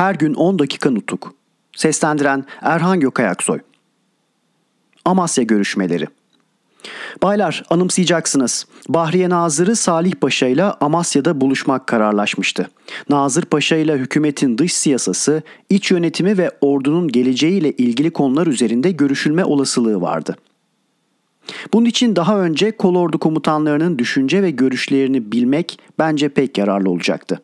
Her gün 10 dakika nutuk. Seslendiren Erhan Gökayaksoy. Amasya görüşmeleri. Baylar anımsayacaksınız. Bahriye Nazırı Salih Paşa ile Amasya'da buluşmak kararlaşmıştı. Nazır Paşa ile hükümetin dış siyasası, iç yönetimi ve ordunun geleceğiyle ilgili konular üzerinde görüşülme olasılığı vardı. Bunun için daha önce kolordu komutanlarının düşünce ve görüşlerini bilmek bence pek yararlı olacaktı.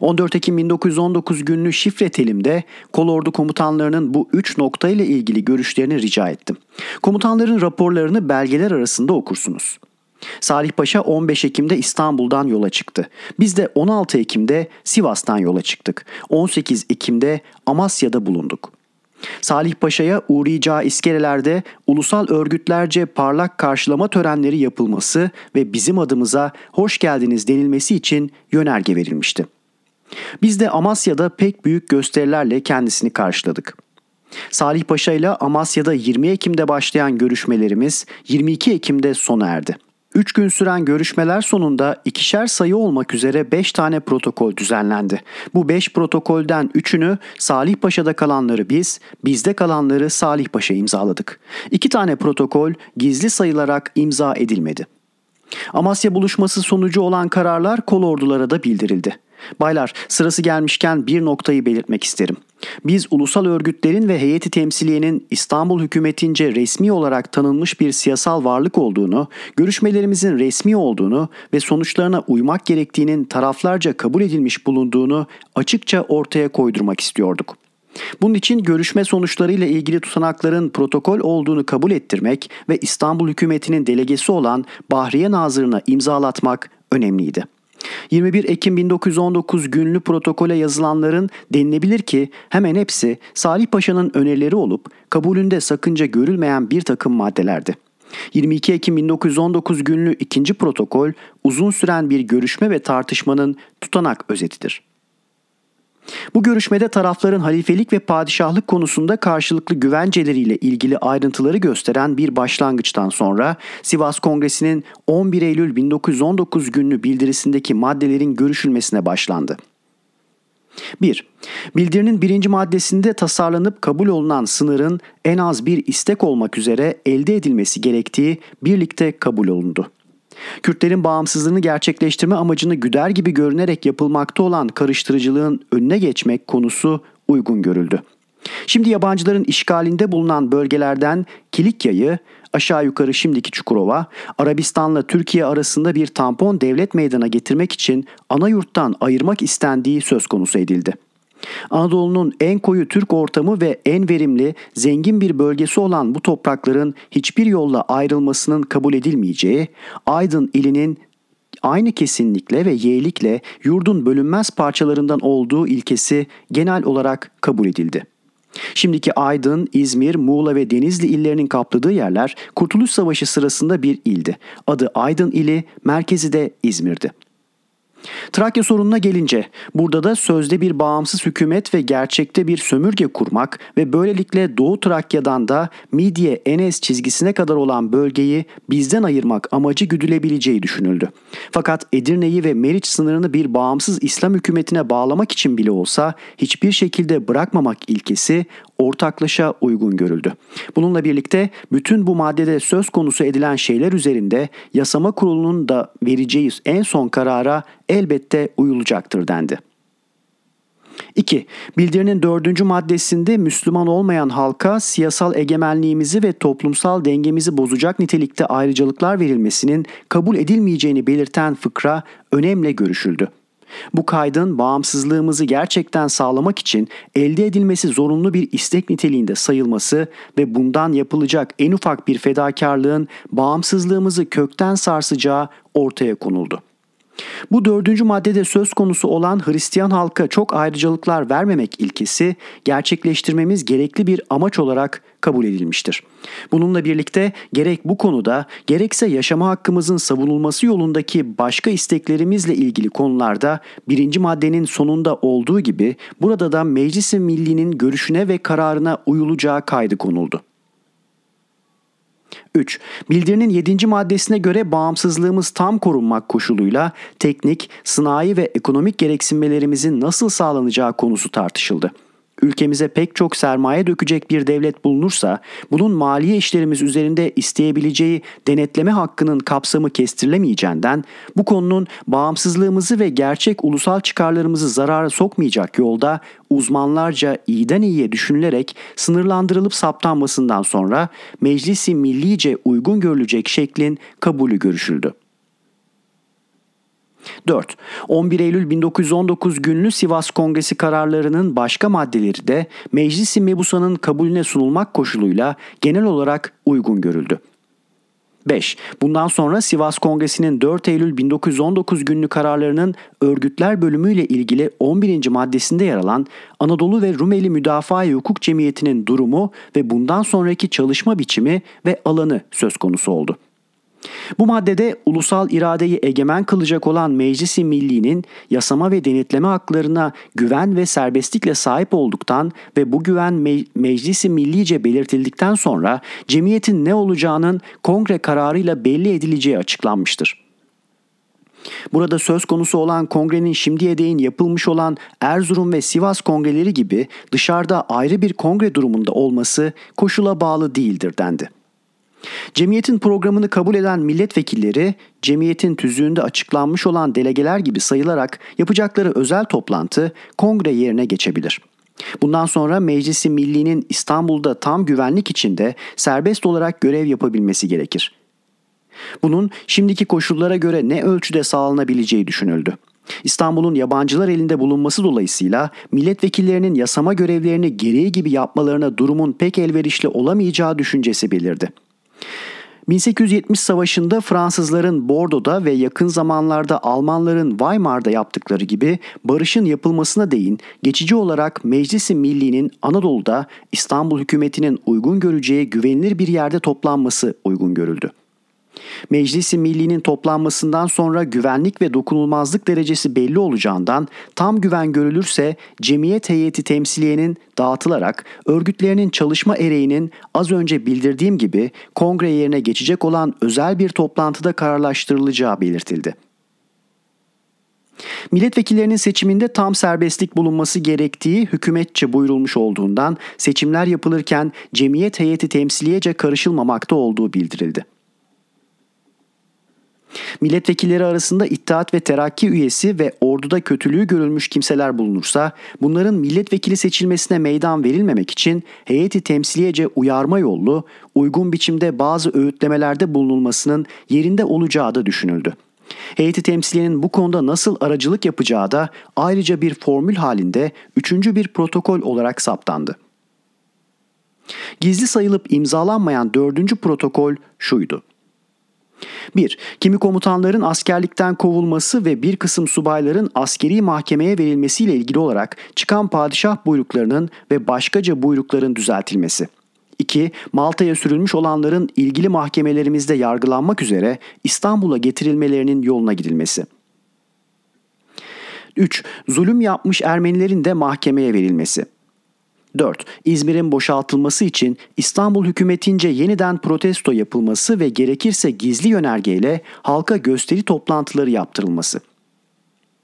14 Ekim 1919 günlü şifre telimde kolordu komutanlarının bu üç nokta ile ilgili görüşlerini rica ettim. Komutanların raporlarını belgeler arasında okursunuz. Salih Paşa 15 Ekim'de İstanbul'dan yola çıktı. Biz de 16 Ekim'de Sivas'tan yola çıktık. 18 Ekim'de Amasya'da bulunduk. Salih Paşa'ya uğrayacağı iskelelerde ulusal örgütlerce parlak karşılama törenleri yapılması ve bizim adımıza hoş geldiniz denilmesi için yönerge verilmişti. Biz de Amasya'da pek büyük gösterilerle kendisini karşıladık. Salih Paşa ile Amasya'da 20 Ekim'de başlayan görüşmelerimiz 22 Ekim'de sona erdi. 3 gün süren görüşmeler sonunda ikişer sayı olmak üzere 5 tane protokol düzenlendi. Bu 5 protokolden 3'ünü Salih Paşa'da kalanları biz, bizde kalanları Salih Paşa imzaladık. 2 tane protokol gizli sayılarak imza edilmedi. Amasya buluşması sonucu olan kararlar kol ordulara da bildirildi. Baylar sırası gelmişken bir noktayı belirtmek isterim. Biz ulusal örgütlerin ve heyeti temsiliyenin İstanbul hükümetince resmi olarak tanınmış bir siyasal varlık olduğunu, görüşmelerimizin resmi olduğunu ve sonuçlarına uymak gerektiğinin taraflarca kabul edilmiş bulunduğunu açıkça ortaya koydurmak istiyorduk. Bunun için görüşme sonuçlarıyla ilgili tutanakların protokol olduğunu kabul ettirmek ve İstanbul hükümetinin delegesi olan Bahriye Nazırı'na imzalatmak önemliydi. 21 Ekim 1919 günlü protokole yazılanların denilebilir ki hemen hepsi Salih Paşa'nın önerileri olup kabulünde sakınca görülmeyen bir takım maddelerdi. 22 Ekim 1919 günlü ikinci protokol uzun süren bir görüşme ve tartışmanın tutanak özetidir. Bu görüşmede tarafların halifelik ve padişahlık konusunda karşılıklı güvenceleriyle ilgili ayrıntıları gösteren bir başlangıçtan sonra Sivas Kongresi'nin 11 Eylül 1919 günlü bildirisindeki maddelerin görüşülmesine başlandı. 1. Bildirinin birinci maddesinde tasarlanıp kabul olunan sınırın en az bir istek olmak üzere elde edilmesi gerektiği birlikte kabul olundu. Kürtlerin bağımsızlığını gerçekleştirme amacını güder gibi görünerek yapılmakta olan karıştırıcılığın önüne geçmek konusu uygun görüldü. Şimdi yabancıların işgalinde bulunan bölgelerden Kilikya'yı aşağı yukarı şimdiki Çukurova, Arabistan'la Türkiye arasında bir tampon devlet meydana getirmek için ana yurttan ayırmak istendiği söz konusu edildi. Anadolu'nun en koyu Türk ortamı ve en verimli, zengin bir bölgesi olan bu toprakların hiçbir yolla ayrılmasının kabul edilmeyeceği, Aydın ilinin aynı kesinlikle ve yeğlikle yurdun bölünmez parçalarından olduğu ilkesi genel olarak kabul edildi. Şimdiki Aydın, İzmir, Muğla ve Denizli illerinin kapladığı yerler Kurtuluş Savaşı sırasında bir ildi. Adı Aydın ili, merkezi de İzmir'di. Trakya sorununa gelince burada da sözde bir bağımsız hükümet ve gerçekte bir sömürge kurmak ve böylelikle Doğu Trakya'dan da Midye Enes çizgisine kadar olan bölgeyi bizden ayırmak amacı güdülebileceği düşünüldü. Fakat Edirne'yi ve Meriç sınırını bir bağımsız İslam hükümetine bağlamak için bile olsa hiçbir şekilde bırakmamak ilkesi ortaklaşa uygun görüldü. Bununla birlikte bütün bu maddede söz konusu edilen şeyler üzerinde yasama kurulunun da vereceği en son karara elbette uyulacaktır dendi. 2. Bildirinin dördüncü maddesinde Müslüman olmayan halka siyasal egemenliğimizi ve toplumsal dengemizi bozacak nitelikte ayrıcalıklar verilmesinin kabul edilmeyeceğini belirten fıkra önemli görüşüldü. Bu kaydın bağımsızlığımızı gerçekten sağlamak için elde edilmesi zorunlu bir istek niteliğinde sayılması ve bundan yapılacak en ufak bir fedakarlığın bağımsızlığımızı kökten sarsacağı ortaya konuldu. Bu dördüncü maddede söz konusu olan Hristiyan halka çok ayrıcalıklar vermemek ilkesi gerçekleştirmemiz gerekli bir amaç olarak kabul edilmiştir. Bununla birlikte gerek bu konuda gerekse yaşama hakkımızın savunulması yolundaki başka isteklerimizle ilgili konularda birinci maddenin sonunda olduğu gibi burada da Meclis-i Milli'nin görüşüne ve kararına uyulacağı kaydı konuldu. 3. Bildirinin 7. maddesine göre bağımsızlığımız tam korunmak koşuluyla teknik, sınai ve ekonomik gereksinmelerimizin nasıl sağlanacağı konusu tartışıldı ülkemize pek çok sermaye dökecek bir devlet bulunursa bunun maliye işlerimiz üzerinde isteyebileceği denetleme hakkının kapsamı kestirilemeyeceğinden bu konunun bağımsızlığımızı ve gerçek ulusal çıkarlarımızı zarara sokmayacak yolda uzmanlarca iyiden iyiye düşünülerek sınırlandırılıp saptanmasından sonra meclisi millice uygun görülecek şeklin kabulü görüşüldü. 4. 11 Eylül 1919 günlü Sivas Kongresi kararlarının başka maddeleri de Meclis-i Mebusa'nın kabulüne sunulmak koşuluyla genel olarak uygun görüldü. 5. Bundan sonra Sivas Kongresi'nin 4 Eylül 1919 günlü kararlarının örgütler bölümüyle ilgili 11. maddesinde yer alan Anadolu ve Rumeli Müdafaa Hukuk Cemiyeti'nin durumu ve bundan sonraki çalışma biçimi ve alanı söz konusu oldu. Bu maddede ulusal iradeyi egemen kılacak olan Meclisi Milli'nin yasama ve denetleme haklarına güven ve serbestlikle sahip olduktan ve bu güven me- Meclisi Millice belirtildikten sonra cemiyetin ne olacağının kongre kararıyla belli edileceği açıklanmıştır. Burada söz konusu olan kongrenin şimdiye değin yapılmış olan Erzurum ve Sivas kongreleri gibi dışarıda ayrı bir kongre durumunda olması koşula bağlı değildir dendi. Cemiyetin programını kabul eden milletvekilleri cemiyetin tüzüğünde açıklanmış olan delegeler gibi sayılarak yapacakları özel toplantı kongre yerine geçebilir. Bundan sonra Meclisi Milli'nin İstanbul'da tam güvenlik içinde serbest olarak görev yapabilmesi gerekir. Bunun şimdiki koşullara göre ne ölçüde sağlanabileceği düşünüldü. İstanbul'un yabancılar elinde bulunması dolayısıyla milletvekillerinin yasama görevlerini gereği gibi yapmalarına durumun pek elverişli olamayacağı düşüncesi belirdi. 1870 savaşında Fransızların Bordo'da ve yakın zamanlarda Almanların Weimar'da yaptıkları gibi barışın yapılmasına değin geçici olarak Meclisi Milli'nin Anadolu'da İstanbul hükümetinin uygun göreceği güvenilir bir yerde toplanması uygun görüldü. Meclisi Milli'nin toplanmasından sonra güvenlik ve dokunulmazlık derecesi belli olacağından tam güven görülürse cemiyet heyeti temsiliyenin dağıtılarak örgütlerinin çalışma ereğinin az önce bildirdiğim gibi kongre yerine geçecek olan özel bir toplantıda kararlaştırılacağı belirtildi. Milletvekillerinin seçiminde tam serbestlik bulunması gerektiği hükümetçe buyurulmuş olduğundan seçimler yapılırken cemiyet heyeti temsiliyece karışılmamakta olduğu bildirildi. Milletvekilleri arasında İttihat ve Terakki üyesi ve orduda kötülüğü görülmüş kimseler bulunursa bunların milletvekili seçilmesine meydan verilmemek için heyeti temsiliyece uyarma yollu uygun biçimde bazı öğütlemelerde bulunulmasının yerinde olacağı da düşünüldü. Heyeti temsiliyenin bu konuda nasıl aracılık yapacağı da ayrıca bir formül halinde üçüncü bir protokol olarak saptandı. Gizli sayılıp imzalanmayan dördüncü protokol şuydu. 1. Kimi komutanların askerlikten kovulması ve bir kısım subayların askeri mahkemeye verilmesiyle ilgili olarak çıkan padişah buyruklarının ve başkaca buyrukların düzeltilmesi. 2. Malta'ya sürülmüş olanların ilgili mahkemelerimizde yargılanmak üzere İstanbul'a getirilmelerinin yoluna gidilmesi. 3. Zulüm yapmış Ermenilerin de mahkemeye verilmesi. 4. İzmir'in boşaltılması için İstanbul hükümetince yeniden protesto yapılması ve gerekirse gizli yönergeyle halka gösteri toplantıları yaptırılması.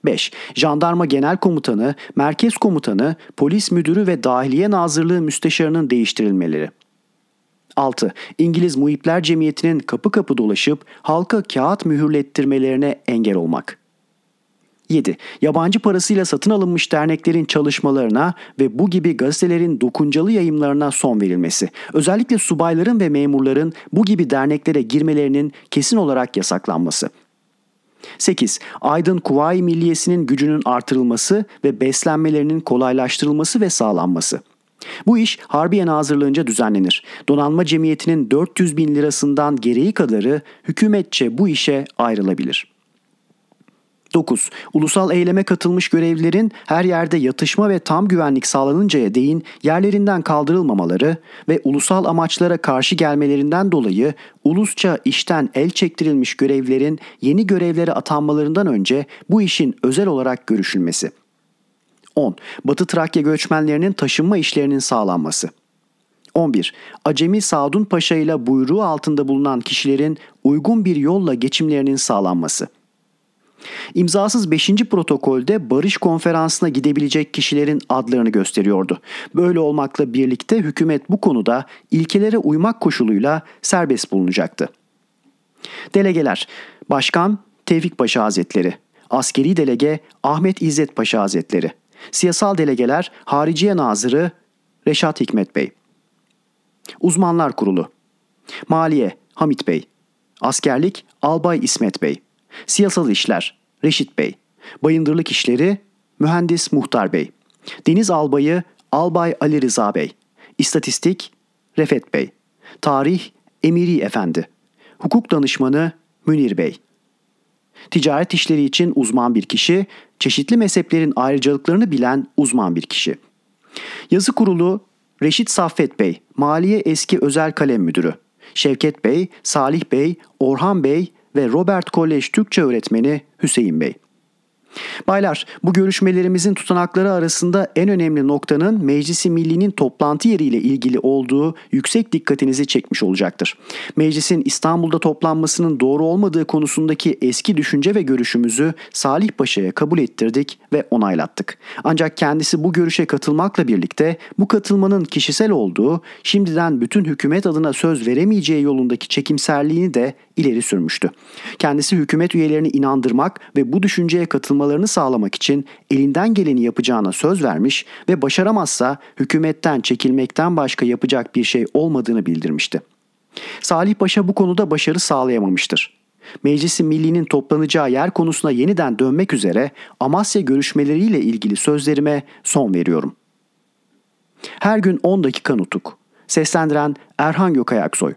5. Jandarma Genel Komutanı, Merkez Komutanı, Polis Müdürü ve Dahiliye Nazırlığı Müsteşarının değiştirilmeleri. 6. İngiliz Muhipler Cemiyeti'nin kapı kapı dolaşıp halka kağıt mühürlettirmelerine engel olmak. 7. Yabancı parasıyla satın alınmış derneklerin çalışmalarına ve bu gibi gazetelerin dokuncalı yayımlarına son verilmesi. Özellikle subayların ve memurların bu gibi derneklere girmelerinin kesin olarak yasaklanması. 8. Aydın Kuvayi Milliyesi'nin gücünün artırılması ve beslenmelerinin kolaylaştırılması ve sağlanması. Bu iş Harbiye Nazırlığınca düzenlenir. Donanma Cemiyeti'nin 400 bin lirasından gereği kadarı hükümetçe bu işe ayrılabilir.'' 9. Ulusal eyleme katılmış görevlilerin her yerde yatışma ve tam güvenlik sağlanıncaya değin yerlerinden kaldırılmamaları ve ulusal amaçlara karşı gelmelerinden dolayı ulusça işten el çektirilmiş görevlilerin yeni görevlere atanmalarından önce bu işin özel olarak görüşülmesi. 10. Batı Trakya göçmenlerinin taşınma işlerinin sağlanması. 11. Acemi Sadun Paşa ile buyruğu altında bulunan kişilerin uygun bir yolla geçimlerinin sağlanması. İmzasız 5. protokolde barış konferansına gidebilecek kişilerin adlarını gösteriyordu. Böyle olmakla birlikte hükümet bu konuda ilkelere uymak koşuluyla serbest bulunacaktı. Delegeler Başkan Tevfik Paşa Hazretleri Askeri Delege Ahmet İzzet Paşa Hazretleri Siyasal Delegeler Hariciye Nazırı Reşat Hikmet Bey Uzmanlar Kurulu Maliye Hamit Bey Askerlik Albay İsmet Bey Siyasal İşler Reşit Bey. Bayındırlık İşleri Mühendis Muhtar Bey. Deniz Albayı Albay Ali Rıza Bey. İstatistik Refet Bey. Tarih Emiri Efendi. Hukuk Danışmanı Münir Bey. Ticaret işleri için uzman bir kişi, çeşitli mezheplerin ayrıcalıklarını bilen uzman bir kişi. Yazı kurulu Reşit Saffet Bey, Maliye Eski Özel Kalem Müdürü. Şevket Bey, Salih Bey, Orhan Bey ve Robert Kolej Türkçe öğretmeni Hüseyin Bey. Baylar, bu görüşmelerimizin tutanakları arasında en önemli noktanın Meclisi Milli'nin toplantı yeriyle ilgili olduğu yüksek dikkatinizi çekmiş olacaktır. Meclisin İstanbul'da toplanmasının doğru olmadığı konusundaki eski düşünce ve görüşümüzü Salih Paşa'ya kabul ettirdik ve onaylattık. Ancak kendisi bu görüşe katılmakla birlikte bu katılmanın kişisel olduğu, şimdiden bütün hükümet adına söz veremeyeceği yolundaki çekimserliğini de ileri sürmüştü. Kendisi hükümet üyelerini inandırmak ve bu düşünceye katılmalarını sağlamak için elinden geleni yapacağına söz vermiş ve başaramazsa hükümetten çekilmekten başka yapacak bir şey olmadığını bildirmişti. Salih Paşa bu konuda başarı sağlayamamıştır. Meclisi Milli'nin toplanacağı yer konusuna yeniden dönmek üzere Amasya görüşmeleriyle ilgili sözlerime son veriyorum. Her gün 10 dakika nutuk. Seslendiren Erhan Gökayaksoy.